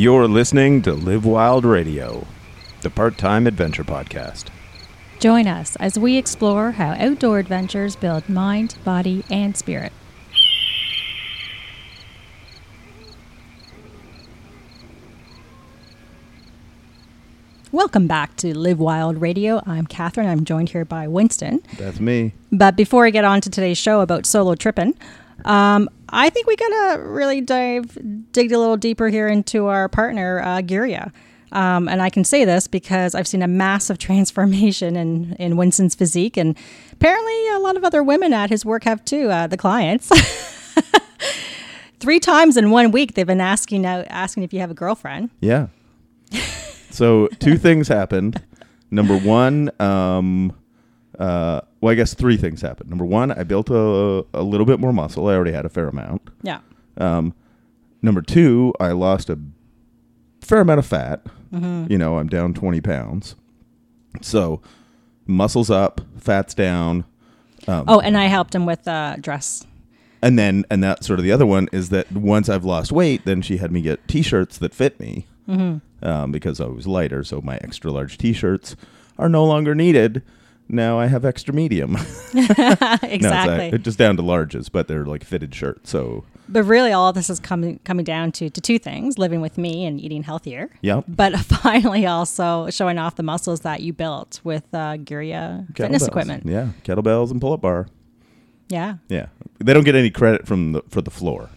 You're listening to Live Wild Radio, the part time adventure podcast. Join us as we explore how outdoor adventures build mind, body, and spirit. Welcome back to Live Wild Radio. I'm Catherine. I'm joined here by Winston. That's me. But before we get on to today's show about solo tripping, um, I think we gotta really dive, dig a little deeper here into our partner, uh, Girya. Um, and I can say this because I've seen a massive transformation in, in Winston's physique, and apparently a lot of other women at his work have too. Uh, the clients, three times in one week, they've been asking out, asking if you have a girlfriend. Yeah. so two things happened. Number one, um, uh, well, I guess three things happened. Number one, I built a, a little bit more muscle. I already had a fair amount. Yeah. Um, number two, I lost a fair amount of fat. You know, I'm down 20 pounds. So muscles up, fat's down. Um, Oh, and I helped him with uh, dress. And then, and that sort of the other one is that once I've lost weight, then she had me get T-shirts that fit me um, because I was lighter. So my extra large T-shirts are no longer needed. Now I have extra medium. No, exactly. uh, just down to larges, but they're like fitted shirts. So But really, all this is coming coming down to, to two things: living with me and eating healthier. Yep. But finally, also showing off the muscles that you built with uh, Girya fitness equipment. Yeah, kettlebells and pull-up bar. Yeah. Yeah, they don't get any credit from the for the floor.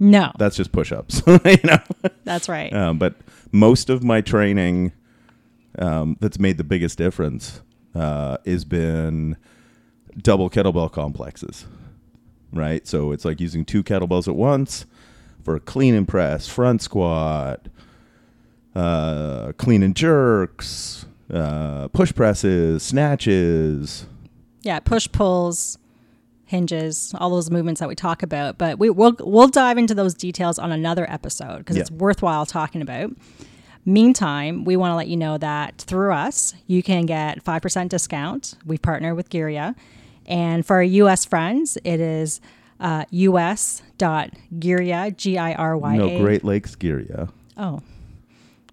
No, That's just push-ups. you know. that's right. Um, but most of my training um, that's made the biggest difference uh, has been double kettlebell complexes, right? So it's like using two kettlebells at once for a clean and press, front squat, uh, clean and jerks, uh, push presses, snatches. yeah, push pulls, hinges, all those movements that we talk about. But we will we'll dive into those details on another episode because it's worthwhile talking about. Meantime, we want to let you know that through us, you can get 5% discount. We partner with Girya. And for our US friends, it is uh, us.girya, G I R Y A. No, Great Lakes yeah. Oh,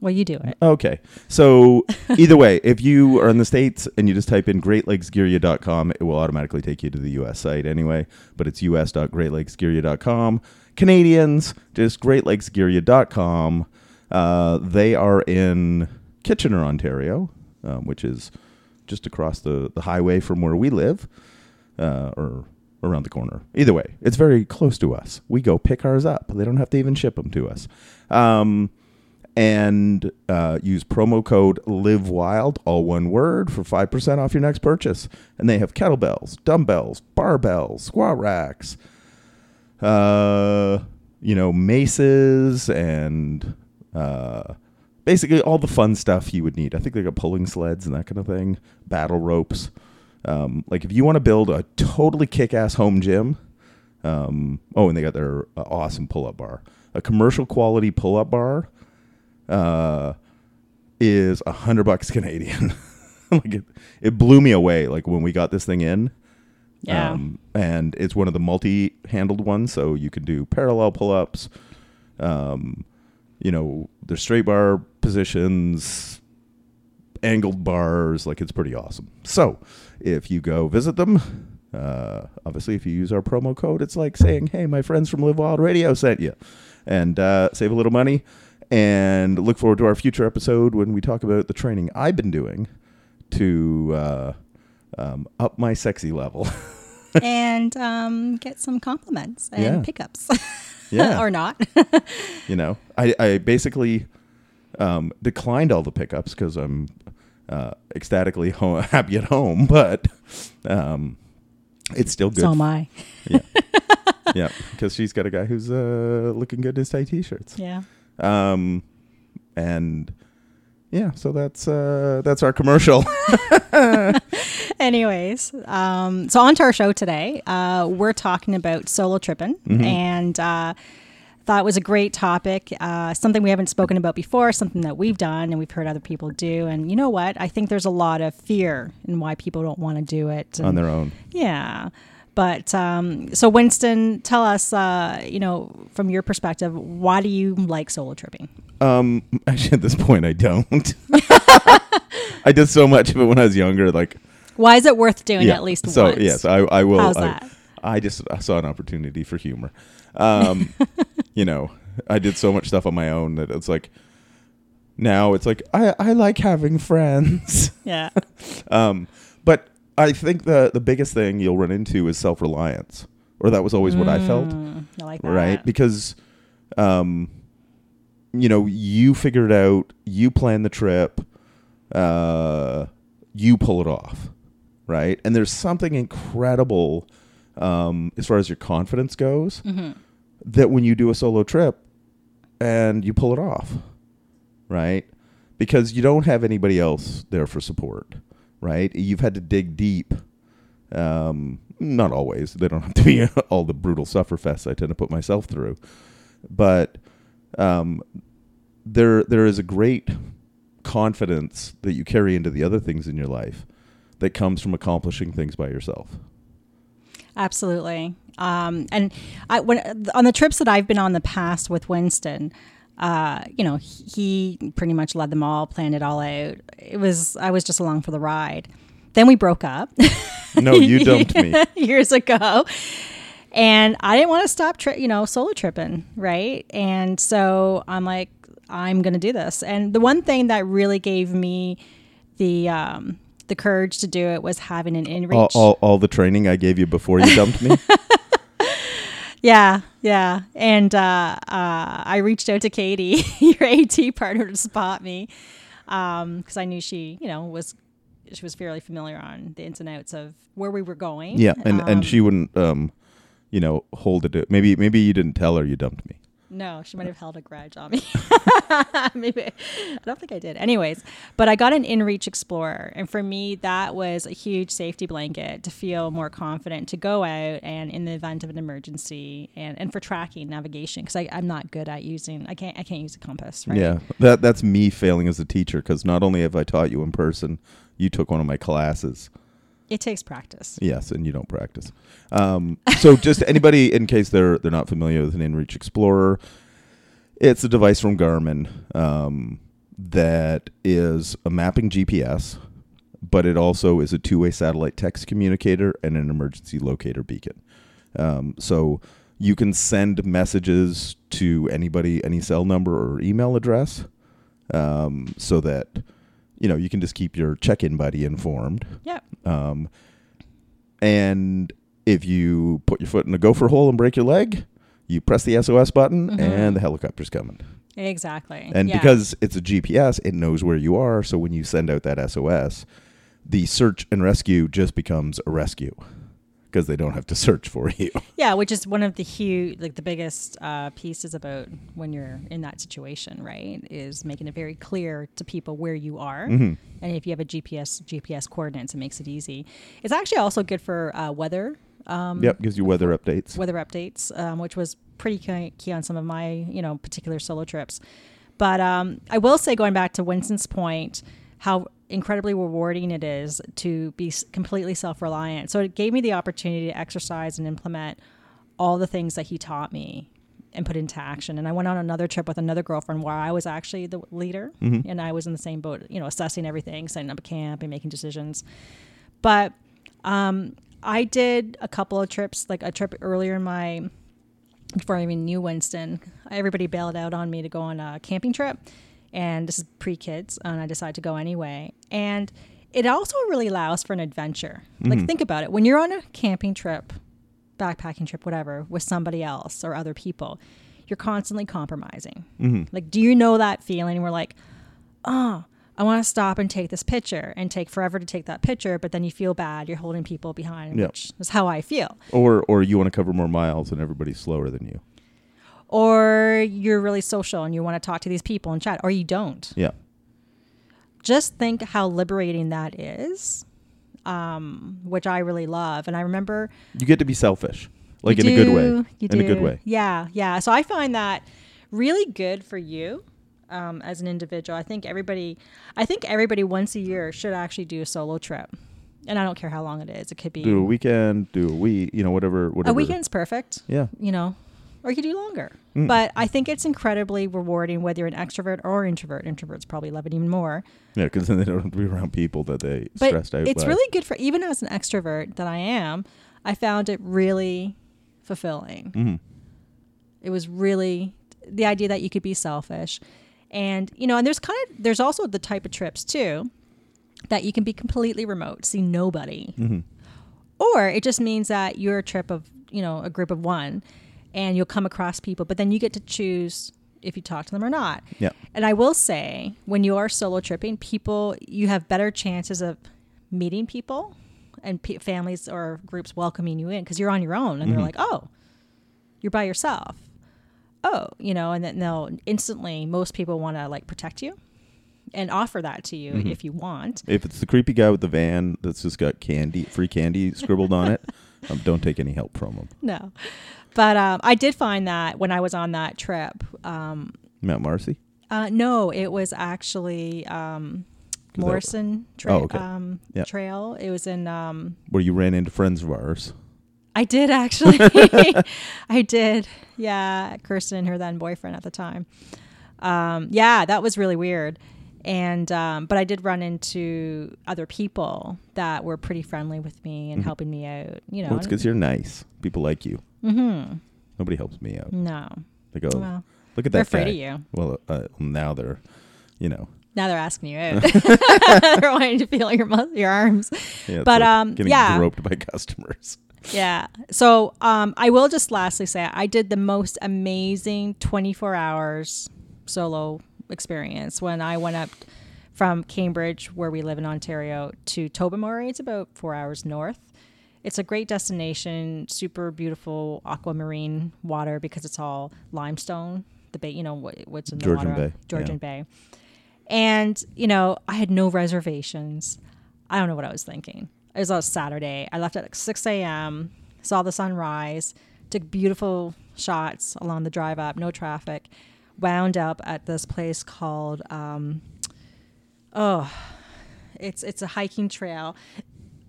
well, you do it. Okay. So either way, if you are in the States and you just type in greatlakesgirya.com, it will automatically take you to the US site anyway, but it's us.greatlakesgirya.com. Canadians, just greatlakesgirya.com. Uh, they are in Kitchener, Ontario, um, which is just across the, the highway from where we live, uh, or around the corner. Either way, it's very close to us. We go pick ours up. They don't have to even ship them to us. Um, and uh, use promo code live wild all one word for 5% off your next purchase and they have kettlebells dumbbells barbells squat racks uh, you know maces and uh, basically all the fun stuff you would need i think they got pulling sleds and that kind of thing battle ropes um, like if you want to build a totally kick-ass home gym um, oh and they got their uh, awesome pull-up bar a commercial quality pull-up bar uh, is a hundred bucks Canadian. like it, it blew me away. Like when we got this thing in, Yeah. um, and it's one of the multi-handled ones, so you can do parallel pull-ups. Um, you know, there's straight bar positions, angled bars. Like it's pretty awesome. So if you go visit them. Uh, obviously, if you use our promo code, it's like saying, "Hey, my friends from Live Wild Radio sent you," and uh, save a little money. And look forward to our future episode when we talk about the training I've been doing to uh, um, up my sexy level. and um, get some compliments and Yeah. pickups. Yeah. or not. you know, I, I basically um, declined all the pickups because I'm uh, ecstatically ho- happy at home, but um, it's still good. so am I. yeah, yeah, because she's got a guy who's uh, looking good in his tight t-shirts. Yeah. Um, and yeah, so that's uh, that's our commercial. Anyways, um, so on to our show today. Uh, we're talking about solo tripping, and uh, thought it was a great topic. Uh, something we haven't spoken about before, something that we've done and we've heard other people do. And you know what? I think there's a lot of fear in why people don't want to do it. on their own. Yeah. But um, so, Winston, tell us, uh, you know, from your perspective, why do you like solo tripping? Um, actually, at this point, I don't. I did so much of it when I was younger. Like, Why is it worth doing at least once? so once? yes, I, I will. How's I, that? I just I saw an opportunity for humor. Um, you know, I did so much stuff on my own that it's like now it's like I I like having friends. Yeah. um, but I think the the biggest thing you'll run into is self reliance, or that was always what I felt. Mm, I like that. right? Because, um, you know, you figure it out, you plan the trip, uh, you pull it off, right? And there's something incredible um, as far as your confidence goes Mm-hmm. that when you do a solo trip and you pull it off, right? Because you don't have anybody else there for support, right? You've had to dig deep. Um, not always. They don't have to be all the brutal sufferfests I tend to put myself through, but um, there there is a great confidence that you carry into the other things in your life that comes from accomplishing things by yourself. Absolutely. Um, and I, when on the trips that I've been on in the past with Winston, uh, you know, he he pretty much led them all, planned it all out. It was I was just along for the ride. Then we broke up No, you dumped me. years ago, and I didn't want to stop, tri- you know, solo tripping, right? And so I'm like, I'm gonna do this. And the one thing that really gave me the um, the courage to do it was having an InReach. all, all, all the training I gave you before you dumped me. Yeah, yeah. And uh, uh, I reached out to Katie, your AT partner, to spot me because I knew she, you know, was she was fairly familiar on the ins and outs of where we were going. yeah, and Um, and she wouldn't, um, you know, hold it. Maybe maybe you didn't tell her you dumped me. No, she might have held a grudge on me. Maybe I don't think I did. Anyways, but I got an InReach Explorer, and for me, that was a huge safety blanket to feel more confident to go out and in the event of an emergency, and, and for tracking navigation because I'm not good at using. I can't I can't use a compass. Right? Yeah, that that's me failing as a teacher because not only have I taught you in person, you took one of my classes. It takes practice. Yes, and you don't practice. Um, so, just anybody in case they're they're not familiar with an InReach Explorer, it's a device from Garmin um, that is a mapping GPS, but it also is a two-way satellite text communicator and an emergency locator beacon. Um, so you can send messages to anybody, any cell number or email address, um, so that you know you can just keep your check-in buddy informed. Yeah. Um, and if you put your foot in a gopher hole and break your leg, you press the SOS button Mhm. and the helicopter's coming. Exactly. And Yeah. because it's a GPS, it knows where you are. So when you send out that SOS, the search and rescue just becomes a rescue because they don't have to search for you. yeah, which is one of the huge, like the biggest uh, pieces about when you're in that situation, right? Is making it very clear to people where you are, Mhm. and if you have a GPS GPS coordinates, it makes it easy. It's actually also good for uh, weather. Um, Yep, gives you weather updates. weather updates, um, which was pretty key key on some of my you know particular solo trips. But um, I will say, going back to Winston's point, how incredibly rewarding it is to be completely self reliant. So it gave me the opportunity to exercise and implement all the things that he taught me and put into action. And I went on another trip with another girlfriend where I was actually the leader and I was in the same boat, you know, assessing everything, setting up a camp and making decisions. But um, I did a couple of trips, like a trip earlier in my before I even knew Winston. Everybody bailed out on me to go on a camping trip, and this is pre kids, and I decided to go anyway. And it also really allows for an adventure. Like mm-hmm. think about it: when you're on a camping trip, backpacking trip, whatever, with somebody else or other people, you're constantly compromising. Mm-hmm. Like, do you know that feeling? We're like, oh, I want to stop and take this picture and take forever to take that picture, but then you feel bad. You're holding people behind, Yep. which is how I feel. Or or you want to cover more miles and everybody's slower than you. Or you're really social and you want to talk to these people and chat, or you don't. Yeah. Just think how liberating that is, um, which I really love. And I remember You get to be selfish. Like in a good way. You in a good way. Yeah, yeah. So I find that really good for you um, as an individual. I think everybody, I think everybody once a year should actually do a solo trip, and I don't care how long it is. It could be Do a weekend, do a week, you know, whatever whatever. a weekend's perfect. Yeah. You know, or you could do longer. Mm. But I think it's incredibly rewarding whether you're an extrovert or introvert. Introverts probably love it even more. Yeah, because then they don't have to be around people that they But stressed out. it's by. really good for even as an extrovert that I am. I found it really fulfilling. Mhm. It was really the idea that you could be selfish, and you know, and there's kind of there's also the type of trips too that you can be completely remote, see nobody, Mhm. or it just means that you're a trip of you know a group of one, and you'll come across people, but then you get to choose if you talk to them or not. Yeah. And I will say, when you are solo tripping, people you have better chances of meeting people and pe families or groups welcoming you in because you're on your own and they're Mhm. like, oh, you're by yourself. Oh, you know, and then they'll instantly, most people want to like protect you and offer that to you Mhm. if you want. If it's the creepy guy with the van that's just got candy, free candy scribbled on it, um, don't take any help from him. No. But um, I did find that when I was on that trip, um, Mount Marcy. uh, no, it was actually um, Morrison tra- Oh, okay. um, Yeah. Trail. It was in um, where you ran into friends of ours. I did actually. I did. Yeah, Kirsten and her then boyfriend at the time. Um, yeah, that was really weird. And um, but I did run into other people that were pretty friendly with me and Mhm. helping me out. You know. Well, it's because you're nice. People like you. mm-hmm. Nobody helps me out. No. They go, Well, look at that. they're afraid guy. of you. Well, uh, now they're, you know, Now they're asking you out. they're wanting to feel your mus- your arms. yeah, But, like um, getting yeah. groped by customers. Yeah. So um, I will just lastly say I did the most amazing 24 hours solo experience when I went up from Cambridge, where we live in Ontario, to Tobermory. It's about four hours north. It's a great destination, super beautiful aquamarine water because it's all limestone. The bay, you know what, what's in the Georgian water, Bay, Georgian Bay. And you know, I had no reservations. I don't know what I was thinking. It was on a Saturday. I left at like 6 a.m., saw the sunrise, took beautiful shots along the drive up, no traffic, wound up at this place called, um, oh, it's, it's a hiking trail.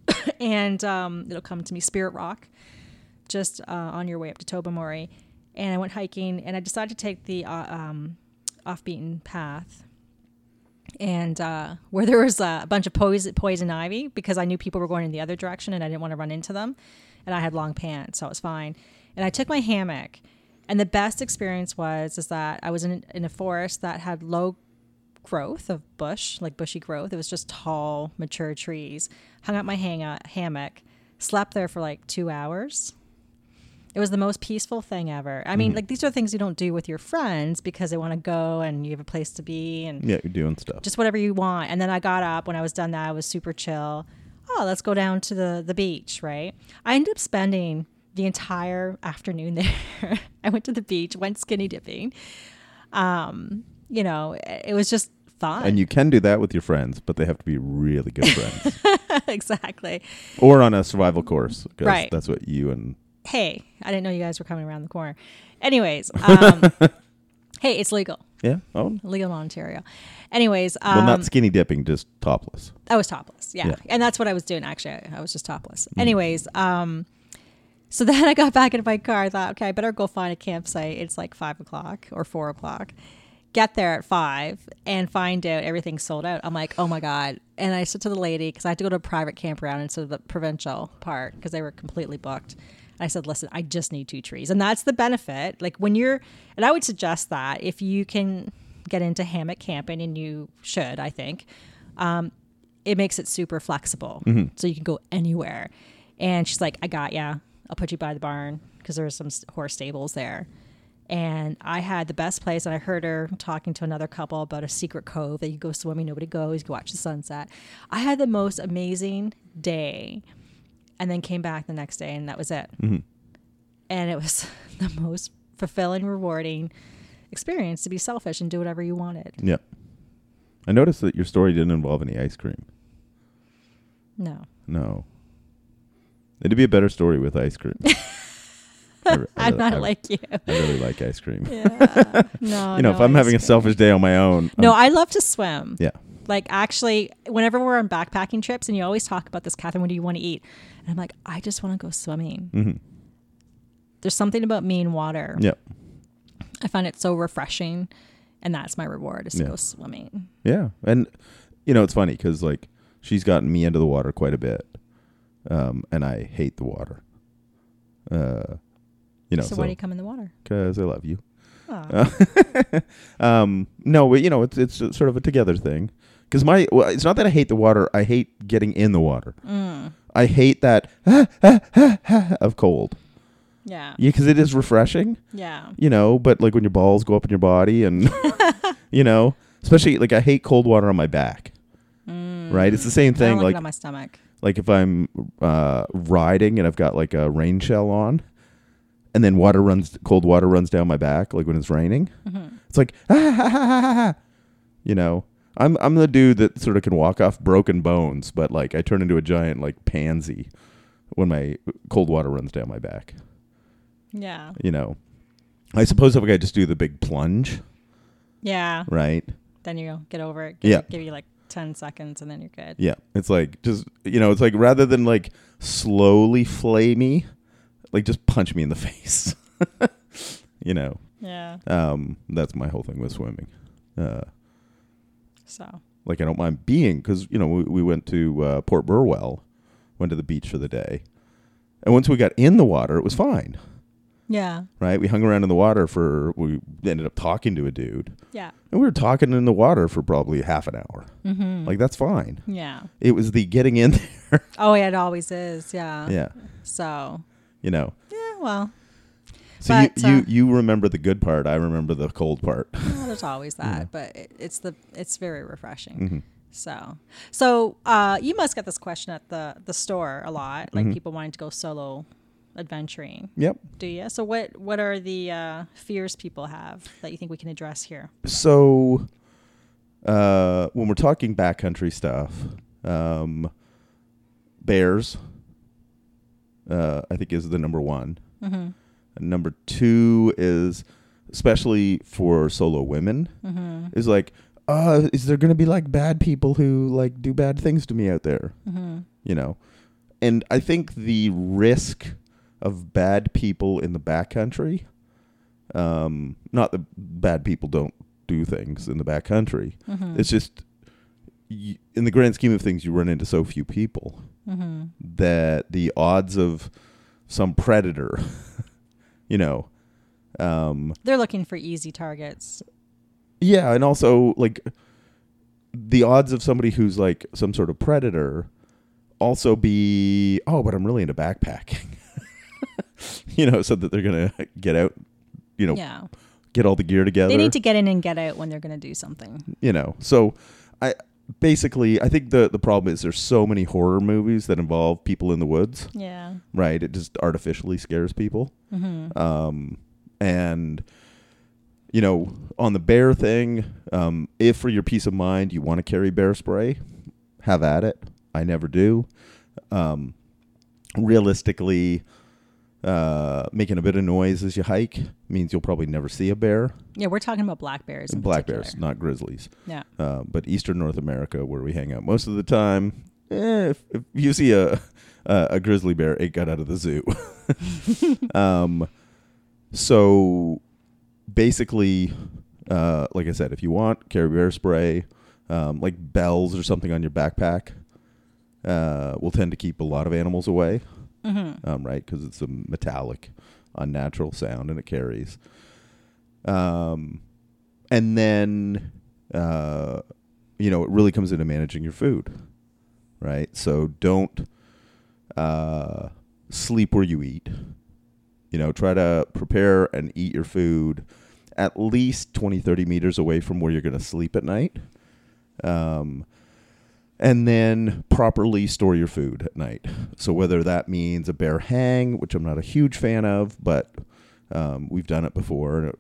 and um, it'll come to me, Spirit Rock, just uh, on your way up to Tobermory. And I went hiking and I decided to take the uh, um, off beaten path and uh, where there was a bunch of poison, poison ivy because I knew people were going in the other direction and I didn't want to run into them. And I had long pants, so it was fine. And I took my hammock, and the best experience was is that I was in in a forest that had low growth of bush, like bushy growth. It was just tall, mature trees. Hung up my hang hammock, slept there for like two hours. It was the most peaceful thing ever. I mean, Mhm. like these are things you don't do with your friends because they want to go and you have a place to be and Yeah, you're doing stuff. just whatever you want. And then I got up when I was done that. I was super chill. Oh, let's go down to the the beach, right? I ended up spending the entire afternoon there. I went to the beach, went skinny dipping. Um, you know, it was just fun. and you can do that with your friends, but they have to be really good friends. exactly. or on a survival course. 'cause Right. That's what you and Hey, I didn't know you guys were coming around the corner. Anyways, um, hey, it's legal. yeah. Oh, Legal in Ontario. Anyways, um, well, not skinny dipping, just topless. I was topless. Yeah. Yeah. And that's what I was doing actually. I, I was just topless. Anyways, um so then I got back into my car. I thought, okay, I better go find a campsite. It's like five o'clock or four o'clock. Get there at five and find out everything's sold out. I'm like, oh my God. And I said to the lady, because I had to go to a private campground instead of the provincial part because they were completely booked. I said, listen, I just need two trees. And that's the benefit. Like when you're, and I would suggest that if you can get into hammock camping, and you should, I think, um, it makes it super flexible. So you can go anywhere. And she's like, I got ya. I'll put you by the barn because there's some horse stables there. And I had the best place. And I heard her talking to another couple about a secret cove that you go swimming, nobody goes, you can watch the sunset. I had the most amazing day and then came back the next day, and that was it. Mhm. And it was the most fulfilling, rewarding experience to be selfish and do whatever you wanted. Yeah. I noticed that your story didn't involve any ice cream. No. No. It'd be a better story with ice cream. I re- I I'm not I- like you. I really like ice cream. Yeah. No. you know, no if I'm having a selfish day on my own, No, I'm- I love to swim. yeah, Like actually, whenever we're on backpacking trips, and you always talk about this, Catherine, what do you want to eat? And I'm like, I just want to go swimming. hmm there's something about me in water. Yep. I find it so refreshing, and that's my reward is to Yeah. go swimming. Yeah, and you know it's funny because like she's gotten me into the water quite a bit, um, and I hate the water. Uh, you know, so, why do you come in the water? because I love you. Aw. um, no, but you know it's it's sort of a together thing. Because my well, it's not that I hate the water. I hate getting in the water. Mm. I hate that of cold. Yeah. Yeah, because it is refreshing. Yeah. you know, but like when your balls go up in your body and you know, especially like I hate cold water on my back. Right? It's the same Mm. Thing like on my stomach. Like if I'm uh riding and I've got like a rain shell on and then water runs cold water runs down my back like when it's raining. Mm-hmm. It's like you know, I'm I'm the dude that sort of can walk off broken bones, but like I turn into a giant like pansy when my cold water runs down my back Yeah. you know. I suppose if I could just do the big plunge, Yeah. right? Then you get over it. Give, Yeah. Give you like 10 seconds and then you're good. Yeah. It's like just you know, it's like rather than like slowly flay me, like just punch me in the face. you know. Yeah. Um that's my whole thing with swimming. Uh So, like I don't mind being cuz you know, we, we went to uh, Port Burwell, went to the beach for the day. And once we got in the water, it was fine. Yeah. Right? We hung around in the water for we ended up talking to a dude. Yeah. And we were talking in the water for probably half an hour. Mm-hmm. Like that's fine. yeah. It was the getting in there. Oh, yeah, it always is. Yeah. yeah. So, You know. yeah, well, So But, you, you uh, you remember the good part. I remember the cold part. well, there's always that, but it, it's the it's very refreshing. Mm-hmm. So, so uh, you must get this question at the the store a lot, like Mm-hmm. people wanting to go solo adventuring. Yep. Do you? So, what what are the uh, fears people have that you think we can address here? So uh, when we're talking backcountry stuff, um, bears, uh, I think is the number one. Mm-hmm. Number two is, especially for solo women, Mm-hmm. is like, uh, is there going to be like bad people who like do bad things to me out there? Mm-hmm. You know, and I think the risk of bad people in the backcountry, um, not that bad people don't do things in the backcountry. Mm-hmm. It's just, y in the grand scheme of things, you run into so few people Mm-hmm. that the odds of some predator, you know, um, They're looking for easy targets. Yeah, and also like the odds of somebody who's like some sort of predator also be oh, but I'm really into backpacking. you know, so that they're gonna get out, you know, yeah, get all the gear together. they need to get in and get out when they're going to do something. you know. So I basically I think the the problem is there's so many horror movies that involve people in the woods, Yeah. right? It just artificially scares people. Mm-hmm. Um, and you know, on the bear thing, um, if for your peace of mind you want to carry bear spray, have at it. I never do. Um, realistically, uh, making a bit of noise as you hike means you'll probably never see a bear. Yeah, we're talking about black bears. Black particular. bears, not grizzlies. Yeah. Uh, but Eastern North America, where we hang out most of the time, eh, if, if you see a, a a grizzly bear, it got out of the zoo. um, so basically, uh, like I said, if you want, carry bear spray, um, like bells or something on your backpack. Uh, will tend to keep a lot of animals away, Mm-hmm. um, right? Because it's a metallic, unnatural sound and it carries. Um, and then, uh, you know, it really comes into managing your food, right? So don't uh, sleep where you eat. You know, try to prepare and eat your food at least 20, 30 meters away from where you're going to sleep at night. Um, and then properly store your food at night. So whether that means a bear hang, which I'm not a huge fan of, but um, we've done it before and it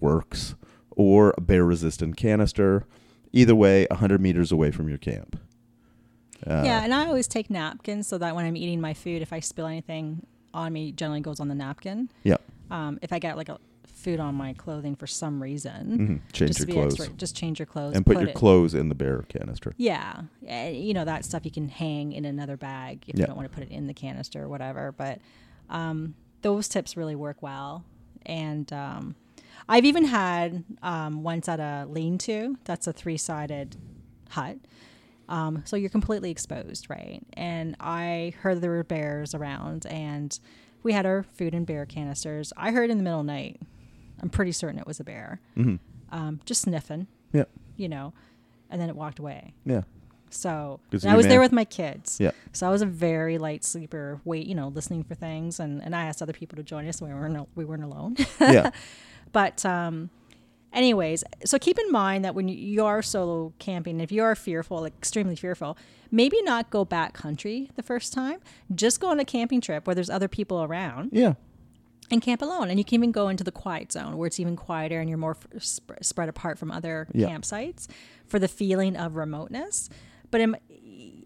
works, or a bear resistant canister. Either way, 100 meters away from your camp. Uh, yeah, and I always take napkins so that when I'm eating my food, if I spill anything on me, generally goes on the napkin. Yeah. Um, if I get like a food on my clothing for some reason, Mhm. Change just your clothes. extra, just change your clothes and put, your it- clothes in the bear canister. Yeah, eh, you know that stuff you can hang in another bag if Yeah. you don't want to put it in the canister or whatever. But um, those tips really work well. And um, I've even had um, once at a lean-to. That's a three-sided hut. Um, so you're completely exposed, right? And I heard there were bears around, and we had our food and bear canisters. I heard in the middle of night. I'm pretty certain it was a bear, hmm um, just sniffing, Yeah. you know, and then it walked away. Yeah. So and I was sleep, there with my kids. Yeah. So I was a very light sleeper, wait, you know, listening for things, and, and I asked other people to join us. So we weren't we weren't alone. Yeah. but um, anyways, so keep in mind that when you, you are solo camping, if you are fearful, like extremely fearful, maybe not go back country the first time. Just go on a camping trip where there's other people around yeah. And camp alone. And you can even go into the quiet zone where it's even quieter and you're more f- sp- spread apart from other Yeah. campsites for the feeling of remoteness. But im-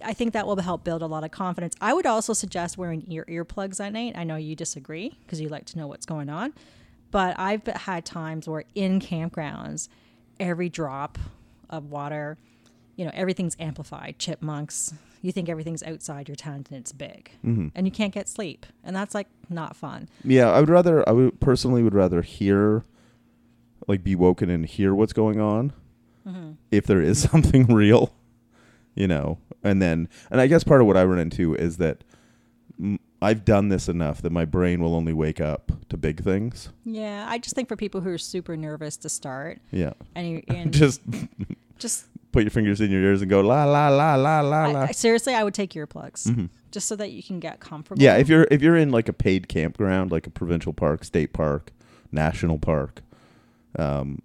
I think that will help build a lot of confidence. I would also suggest wearing ear earplugs at night. I know you disagree because you like to know what's going on. But I've had times where in campgrounds, every drop of water, you know, everything's amplified. Chipmunks. You think everything's outside your tent and it's big, Mm-hmm. and you can't get sleep, and that's like not fun. Yeah, I would rather I would personally would rather hear like be woken and hear what's going on Mm-hmm. if there is something real, you know. And then and I guess part of what I run into is that mm, I've done this enough that my brain will only wake up to big things. Yeah, I just think for people who are super nervous to start, Yeah. and you and Just just put your fingers in your ears and go la la la la la la. I- seriously, I would take earplugs Mhm. just so that you can get comfortable. Yeah, if you're if you're in like a paid campground, like a provincial park, state park, national park, um,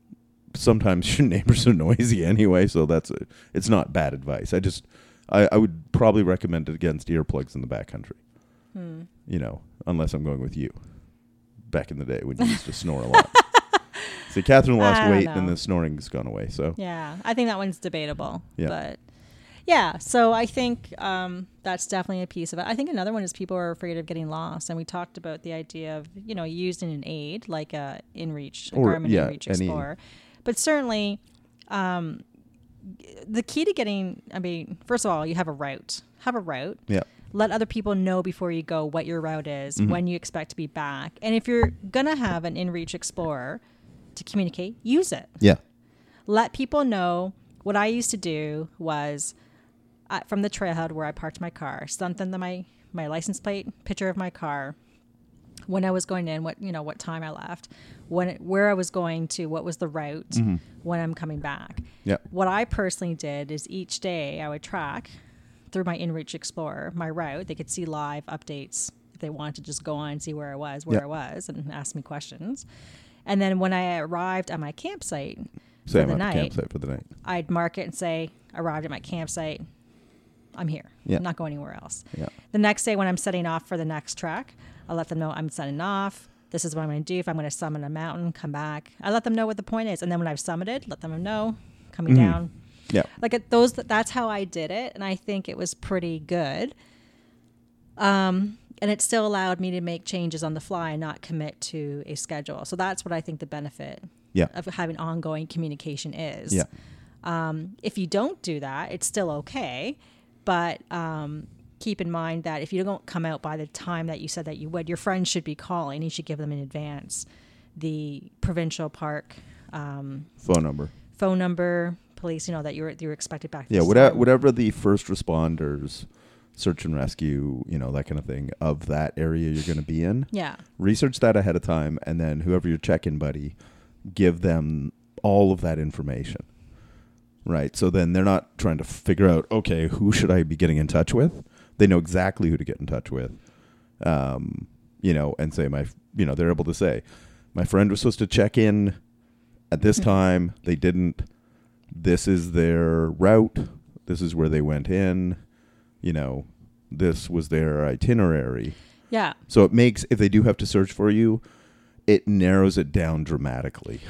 sometimes your neighbors are noisy anyway, so that's a, it's not bad advice. I just I, I would probably recommend it against earplugs in the backcountry. Hmm. You know, unless I'm going with you. Back in the day when you used to snore a lot. See, Catherine lost weight know. and the snoring's gone away. So yeah, I think that one's debatable. Yeah. but yeah, so I think um, that's definitely a piece of it. I think another one is people are afraid of getting lost, and we talked about the idea of you know using an aid like a InReach, a Or, Garmin yeah, InReach any- Explorer, but certainly. Um, the key to getting, I mean, first of all, you have a route. Have a route. yeah, let other people know before you go what your route is, Mhm. when you expect to be back. And if you're going to have an InReach Explorer to communicate, use it. yeah, Let people know. What I used to do was uh, from the trailhead where I parked my car, something that my, my license plate, picture of my car, when I was going in, what you know, what time I left, when it, where I was going to, what was the route, Mhm. when I'm coming back. yeah, What I personally did is each day I would track through my InReach Explorer my route. They could see live updates if they wanted to just go on and see where I was, where Yeah. I was, and ask me questions. And then when I arrived at my campsite, Same the at the night. campsite for the night. I'd mark it and say, arrived at my campsite. I'm here. Yeah. I'm not going anywhere else. Yeah, The next day when I'm setting off for the next track, I let them know I'm setting off. This is what I'm going to do. If I'm going to summit a mountain, come back. I let them know what the point is. And then when I've summited, let them know coming Mhm. down. yeah, Like at those, that's how I did it. And I think it was pretty good. Um, and it still allowed me to make changes on the fly and not commit to a schedule. So that's what I think the benefit yeah, of having ongoing communication is. yeah, Um, if you don't do that, it's still okay, but um, keep in mind that if you don't come out by the time that you said that you would, your friends should be calling. You should give them in advance the provincial park um, phone number. phone number, police. You know that you're you're expected back. Yeah, whatever, whatever the first responders, search and rescue, you know, that kind of thing of that area you're going to be in. Yeah, Research that ahead of time, and then whoever your check-in buddy, give them all of that information. Right. So then they're not trying to figure out, okay, who should I be getting in touch with? They know exactly who to get in touch with. Um, you know, and say my, you know, they're able to say, my friend was supposed to check in at this time. They didn't. This is their route. This is where they went in. You know, this was their itinerary. yeah. So it makes if they do have to search for you, it narrows it down dramatically.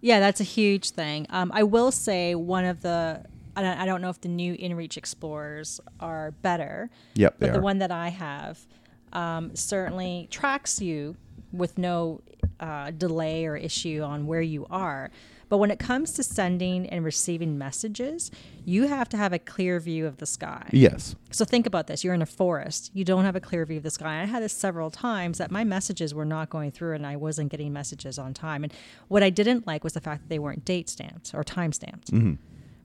Yeah, that's a huge thing. Um, I will say one of the, I don't, I don't know if the new InReach Explorers are better, Yep, but the one that I have um, certainly tracks you with no uh, delay or issue on where you are. But when it comes to sending and receiving messages, you have to have a clear view of the sky. Yes. So think about this. You're in a forest. You don't have a clear view of the sky. I had this several times that my messages were not going through and I wasn't getting messages on time. And what I didn't like was the fact that they weren't date stamped or time stamped. Mm-hmm.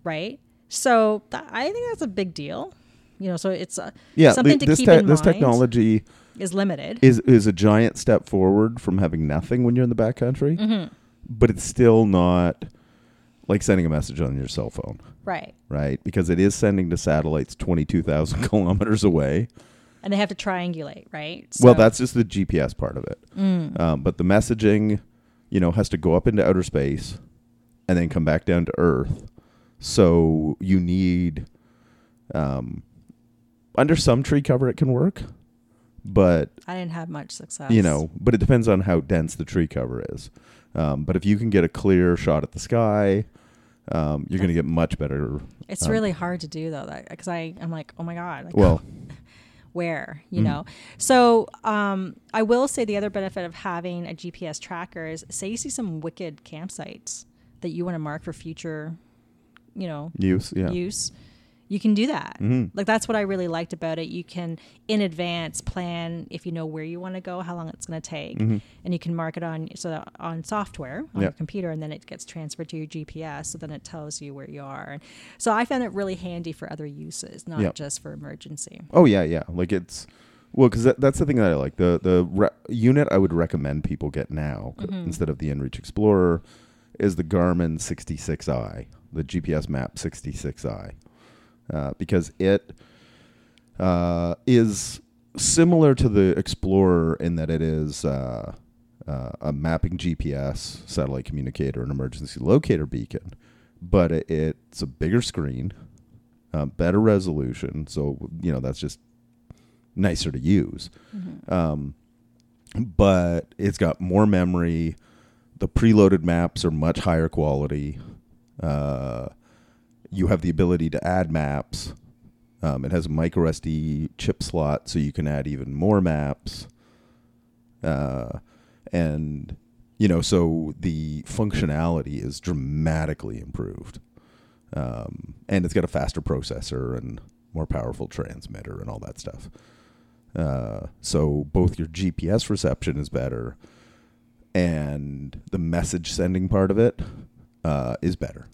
Right? So th- I think that's a big deal. You know, so it's uh, Yeah. something the- to keep te- in this mind This technology is limited. is is a giant step forward from having nothing when you're in the backcountry, Mm-hmm. But it's still not like sending a message on your cell phone, right. right? Because it is sending to satellites 22,000 kilometers away. And they have to triangulate, right? well, So- that's just the GPS part of it. Mm. Um, but the messaging, you know, has to go up into outer space and then come back down to Earth. So you need, um, under some tree cover, it can work, but I didn't have much success. you know, but it depends on how dense the tree cover is. Um, but if you can get a clear shot at the sky, um, you're going to get much better. it's um, really hard to do though, that because I I'm like, oh my god, like, Well, where you Mm. know so um, i will say the other benefit of having a gps tracker is say you see some wicked campsites that you want to mark for future you know use, yeah. use you can do that Mhm. like that's what i really liked about it you can in advance plan if you know where you want to go how long it's going to take Mhm. and you can mark it on so that on software on your computer and then it gets transferred to your gps so then it tells you where you are and so i found it really handy for other uses not Yep. just for emergency Oh yeah, yeah. Like it's well, because that, that's the thing that I like. The the re- unit I would recommend people get now Mhm. instead of the InReach Explorer is the Garmin 66i, the GPS Map 66i, uh, because it uh, is similar to the Explorer in that it is. Uh, uh, a mapping GPS satellite communicator, an emergency locator beacon, but it, it's a bigger screen, uh, better resolution. So you know that's just nicer to use. Um, but it's got more memory. The preloaded maps are much higher quality. Uh, you have the ability to add maps. Um, it has a micro SD chip slot, so you can add even more maps. Uh, and you know, so the functionality is dramatically improved. Um, and it's got a faster processor and more powerful transmitter and all that stuff. Uh, so both your GPS reception is better, and the message sending part of it uh, is better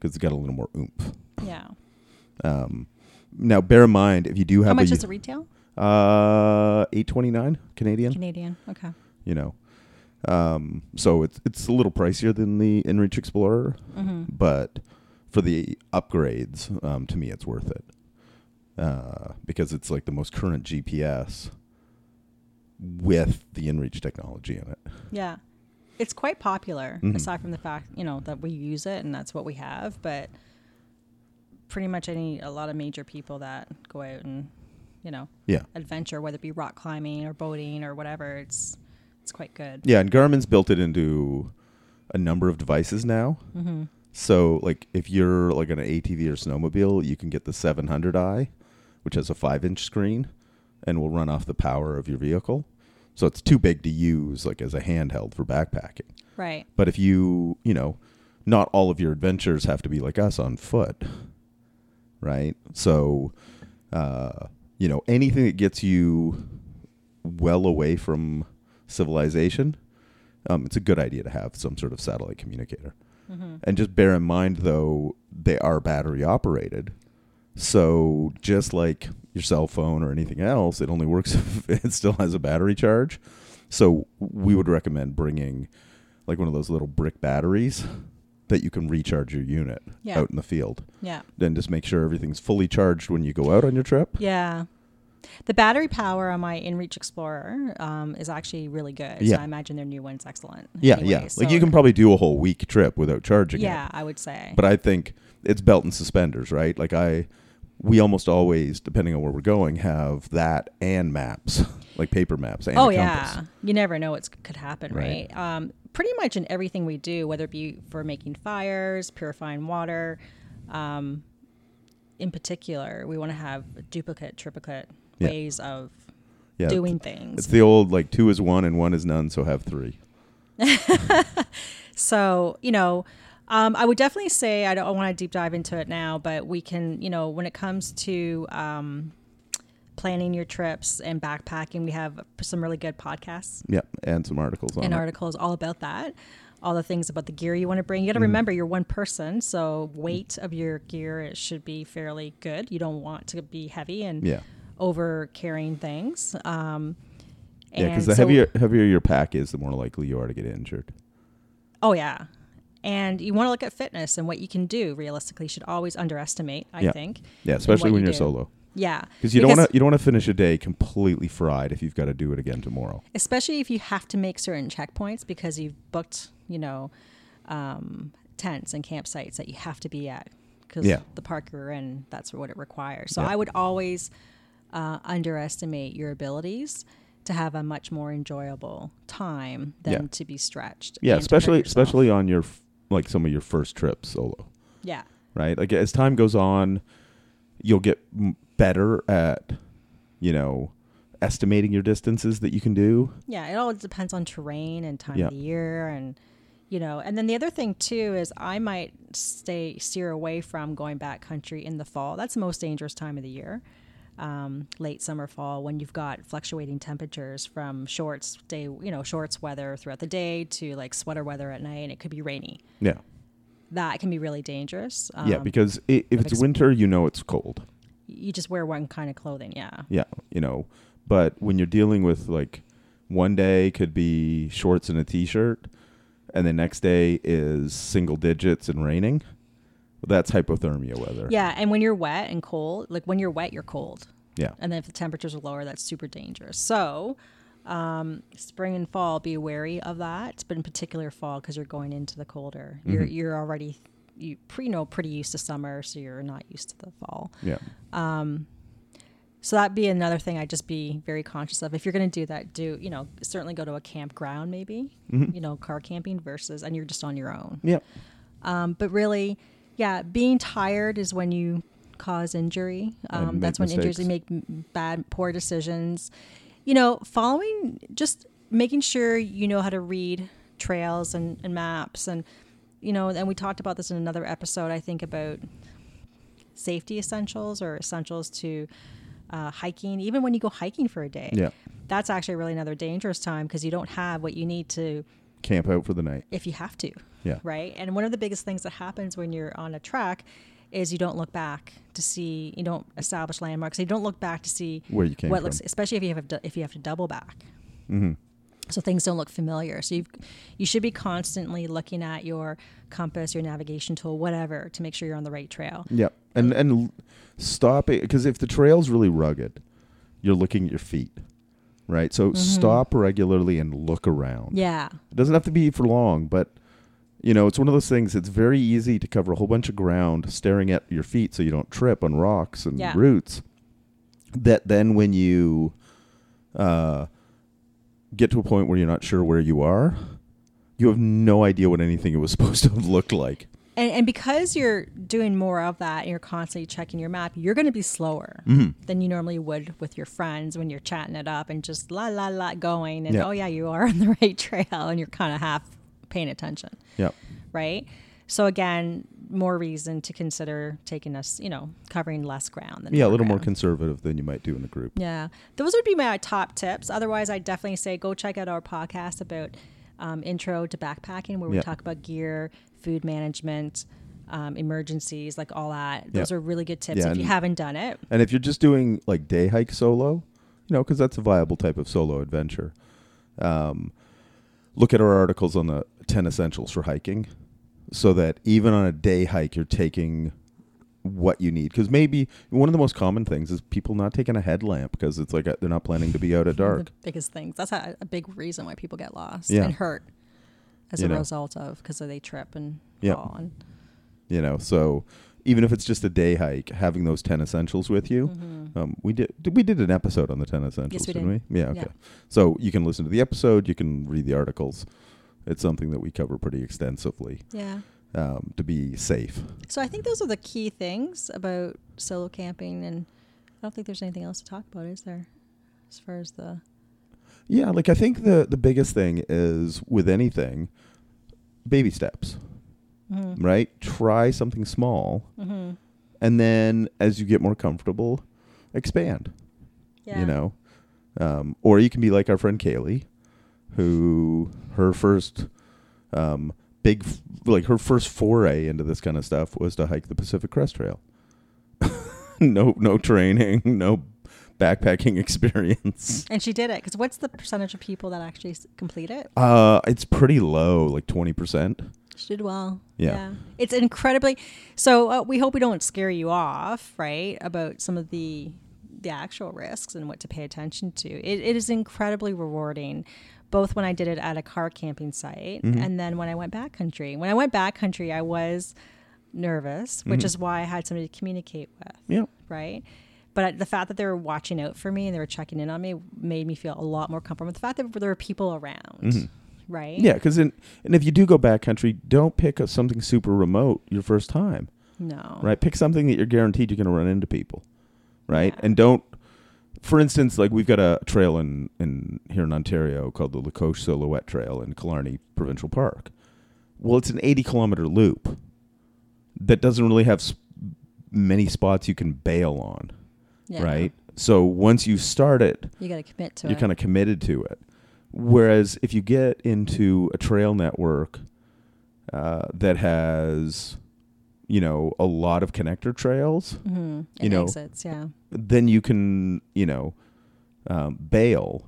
because it's got a little more oomph. yeah Um, now, bear in mind if you do have How much a is it retail? uh, eight twenty nine Canadian, Canadian. Okay. you know, um, so it's it's a little pricier than the InReach Explorer, Mm-hmm. but for the upgrades, um, to me, it's worth it uh, because it's like the most current GPS with the InReach technology in it. Yeah. It's quite popular, Mhm. aside from the fact, you know, that we use it and that's what we have, but pretty much any a lot of major people that go out and, you know, Yeah, adventure, whether it be rock climbing or boating or whatever, it's it's quite good. yeah, and Garmin's built it into a number of devices now. Mm-hmm. So, like, if you're like on an ATV or snowmobile, you can get the 700i, which has a five-inch screen, and will run off the power of your vehicle. So it's too big to use like as a handheld for backpacking. Right. But if you, you know, not all of your adventures have to be like us on foot, right? So, uh, you know, anything that gets you well away from civilization, um, it's a good idea to have some sort of satellite communicator. Mm-hmm. And just bear in mind, though, they are battery operated. So just like your cell phone or anything else, it only works if it still has a battery charge. So we would recommend bringing like one of those little brick batteries that you can recharge your unit Yeah. out in the field. Yeah. Then just make sure everything's fully charged when you go out on your trip. Yeah. The battery power on my InReach Explorer um, is actually really good. Yeah. So I imagine their new one's excellent. Yeah, anyway. yeah. Like you can probably do a whole week trip without charging it. Yeah, I would say. But I think it's belt and suspenders, right? Like I we almost always, depending on where we're going, have that and maps, like paper maps and oh a yeah, you never know what could happen, Right. right? Um, pretty much in everything we do, whether it be for making fires, purifying water, um, in particular, we want to have duplicate, triplicate Yeah. ways of Yeah, doing things. It's the old like two is one and one is none, so have three. So, you know, um, I would definitely say I don't want to deep dive into it now, but we can, you know, when it comes to um, planning your trips and backpacking, we have some really good podcasts Yep, and some articles on and it. articles all about that. All the things about the gear you want to bring. You got to Mm-hmm. remember you're one person, so weight of your gear it should be fairly good. You don't want to be heavy and Yeah, over carrying things. Um, yeah, because the so- heavier heavier your pack is, the more likely you are to get injured. Oh yeah. And you want to look at fitness and what you can do realistically. You should always underestimate, I Yeah. think. Yeah, especially when you you're do. solo, Yeah. because you don't want to you don't want to finish a day completely fried if you've got to do it again tomorrow. especially if you have to make certain checkpoints because you've booked, you know, um, tents and campsites that you have to be at because Yeah. the park you're in, that's what it requires. So Yeah. I would always uh, underestimate your abilities to have a much more enjoyable time than Yeah. to be stretched. Yeah, and to hurt especially especially on your f- like some of your first trips solo. yeah. right? Like as time goes on, you'll get m- better at, you know, estimating your distances that you can do. Yeah, it all depends on terrain and time Yeah. of the year and you know, and then the other thing too is I might stay steer away from going back country in the fall. That's the most dangerous time of the year. Um, late summer, fall, when you've got fluctuating temperatures from shorts day, you know, shorts weather throughout the day to like sweater weather at night, and it could be rainy. Yeah, That can be really dangerous. Um, yeah, because i if it's winter, you know it's cold. you just wear one kind of clothing. Yeah, Yeah, you know, but when you're dealing with like one day could be shorts and a t-shirt, and the next day is single digits and raining. That's hypothermia weather. yeah, and when you're wet and cold, like when you're wet, you're cold. yeah, and then if the temperatures are lower, that's super dangerous. So, um, spring and fall, be wary of that, but in particular fall because you're going into the colder. You're Mm-hmm. you're already you pre know pretty used to summer, so you're not used to the fall. yeah, Um, So that'd be another thing I'd just be very conscious of. If you're going to do that, do you know certainly go to a campground, maybe Mm-hmm. you know car camping versus, and you're just on your own. yeah, Um, but really, yeah, being tired is when you cause injury. Um, that's when injuries mistakes. you make bad, poor decisions. You know, following, just making sure you know how to read trails and, and maps. And, you know, and we talked about this in another episode, I think, about safety essentials or essentials to uh, hiking, even when you go hiking for a day. yeah. That's actually really another dangerous time because you don't have what you need to Camp out for the night. if you have to Yeah, right? And one of the biggest things that happens when you're on a track is you don't look back to see, you don't establish landmarks. You don't look back to see Where you came what from. looks, especially if you have if you have to double back. Mm-hmm. So things don't look familiar. So you you should be constantly looking at your compass, your navigation tool, whatever, to make sure you're on the right trail. Yep. and and stop it because if the trail's really rugged, you're looking at your feet, right? So stop regularly and look around. Mm-hmm. Yeah, It doesn't have to be for long, but you know, it's one of those things. It's very easy to cover a whole bunch of ground staring at your feet so you don't trip on rocks and Yeah. roots. That then when you uh, get to a point where you're not sure where you are, you have no idea what anything it was supposed to have looked like. And and because you're doing more of that and you're constantly checking your map, you're going to be slower Mm-hmm. than you normally would with your friends when you're chatting it up and just la la la going and Yeah. oh yeah, you are on the right trail and you're kind of half paying attention, Yeah. right? So again, more reason to consider taking us, you know, covering less ground than Yeah, a little more conservative than you might do in a group. Yeah, those would be my top tips. Otherwise, I'd definitely say go check out our podcast about um, intro to backpacking, where we Yeah. talk about gear, food management, um, emergencies, like all that. Those Yeah. are really good tips Yeah, if you haven't done it. And if you're just doing like day hike solo, you know, because that's a viable type of solo adventure. Um, look at our articles on the 10 essentials for hiking so that even on a day hike, you're taking what you need. Because maybe one of the most common things is people not taking a headlamp because it's like a, they're not planning to be out at dark. The biggest things. That's a, a big reason why people get lost Yeah. and hurt as You a know. result of because they trip and Yeah. fall. And, you know, so even if it's just a day hike, having those 10 essentials with you. Um, we did we did an episode on the 10 essentials, we didn't did. we? Yeah, okay. Yeah. So you can listen to the episode, you can read the articles. It's something that we cover pretty extensively yeah. um, to be safe. So I think those are the key things about solo camping, and I don't think there's anything else to talk about, is there? as far as the Yeah, like I think the the biggest thing is with anything, baby steps, Mhm. right? Try something small, Mhm. and then as you get more comfortable, expand. yeah You know, um, or you can be like our friend Kaylee, who her first um, big, f- like her first foray into this kind of stuff was to hike the Pacific Crest Trail. no, no training, no backpacking experience. and she did it because what's the percentage of people that actually s- complete it Uh, it's pretty low, like twenty percent. she did well Yeah. it's incredibly so uh, we hope we don't scare you off right about some of the the actual risks and what to pay attention to it, it is incredibly rewarding both when i did it at a car camping site Mhm. and then when i went backcountry when i went backcountry i was nervous which Mhm. is why i had somebody to communicate with Yeah. right? But the fact that they were watching out for me and they were checking in on me made me feel a lot more comfortable with the fact that there were people around, Mhm. right? Yeah, because and if you do go backcountry, don't pick a, something super remote your first time, No. right? Pick something that you're guaranteed you're going to run into people, right? Yeah. And don't, for instance, like we've got a trail in, in here in Ontario called the La Cloche Silhouette Trail in Killarney Provincial Park. Well, it's an 80 kilometer loop that doesn't really have s- many spots you can bail on, Yeah. right? So once you start it, You got to commit to it. you're kind of committed to it. Whereas if you get into a trail network uh, that has, you know, a lot of connector trails, mm-hmm. you know, exits, yeah. then you can, you know, um, bail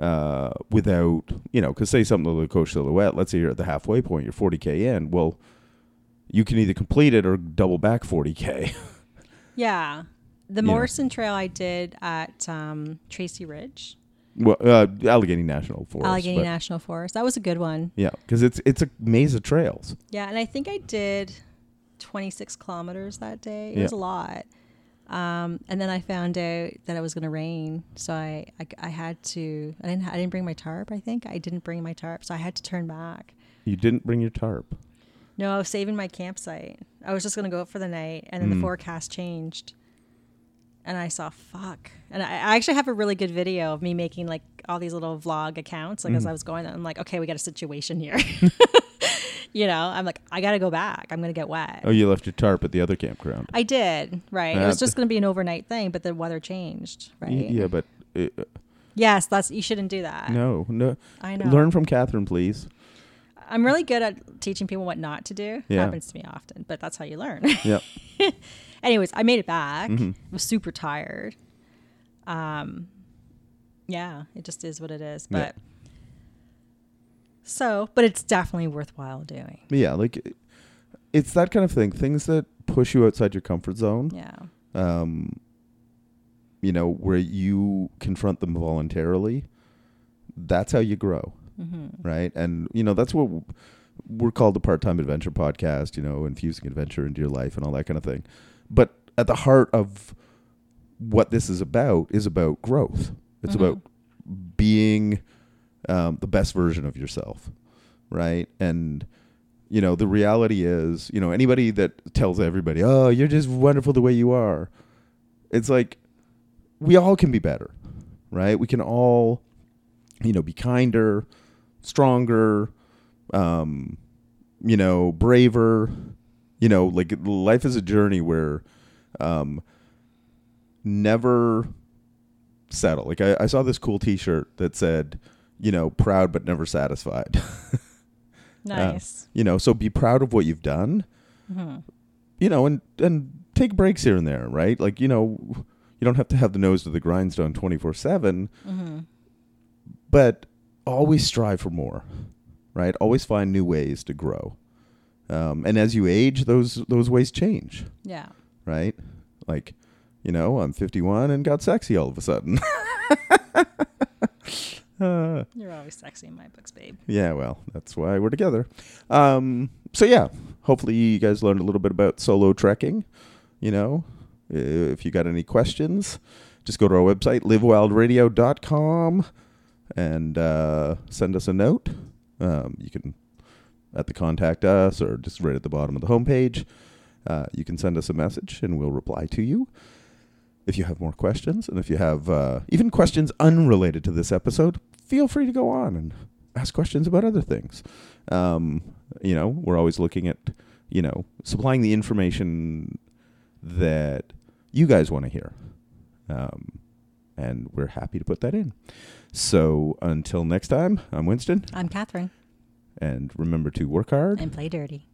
uh, without, you know, because say something to La Cloche Silhouette, let's say you're at the halfway point, you're 40K in. Well, you can either complete it or double back 40K. Yeah. The. Morrison Trail I did at um, Tracy Ridge, well, uh, Allegheny National Forest. Allegheny but- National Forest. That was a good one. Yeah, because it's it's a maze of trails. Yeah, and I think I did 26 kilometers that day. It Yeah. was a lot. Um, and then I found out that it was going to rain, so I, I I had to. I didn't I didn't bring my tarp. I think I didn't bring my tarp, so I had to turn back. You didn't bring your tarp. No, I was saving my campsite. I was just going to go out for the night, and then the forecast changed, and I saw fuck. And I, actually have a really good video of me making like all these little vlog accounts, like as Mhm. I was going. I'm like, okay, we got a situation here. you know, I'm like, I got to go back. I'm going to get wet. Oh, you left your tarp at the other campground. I did, right. it Uh, was just going to be an overnight thing, but the weather changed, right? Y- Yeah, but uh, Yes, that's you shouldn't do that. no, no. I know. Learn from Catherine, please. I'm really good at teaching people what not to do. Yeah. Happens to me often, but that's how you learn. Yep. Anyways, I made it back. Mhm. I was super tired. Um, yeah, it just is what it is. But Yeah. so, but it's definitely worthwhile doing. Yeah, like it's that kind of thing. Things that push you outside your comfort zone. Yeah. Um, you know, where you confront them voluntarily. That's how you grow, hmm right? And you know, that's what we're called the part-time adventure podcast. You know, infusing adventure into your life and all that kind of thing. But at the heart of what this is about is about growth. It's Mhm. about being um, the best version of yourself, right? And you know, the reality is, you know, anybody that tells everybody, "Oh, you're just wonderful the way you are," it's like we all can be better, right? We can all, you know, be kinder, stronger, um, you know, braver. You know, like life is a journey where um, never settle. Like I, I saw this cool T-shirt that said, you know, proud but never satisfied. Nice. you know, so be proud of what you've done. hmm You know, and and take breaks here and there, right? Like you know, you don't have to have the nose to the grindstone twenty four seven, hmm but always strive for more, right? Always find new ways to grow. Um, and as you age, those those ways change, Yeah. right? Like, you know, I'm 51 and got sexy all of a sudden. Uh, You're always sexy in my books, babe. yeah, well, that's why we're together. Um, so yeah, hopefully you guys learned a little bit about solo trekking. You know, if you got any questions, just go to our website livewildradio.com and uh, send us a note. Um, you can at the contact us or just right at the bottom of the homepage. Uh, you can send us a message and we'll reply to you. if you have more questions and if you have uh, even questions unrelated to this episode, feel free to go on and ask questions about other things. Um, you know, we're always looking at, you know, supplying the information that you guys want to hear. Um, and we're happy to put that in. So until next time, I'm Winston. I'm Catherine And remember to work hard and play dirty.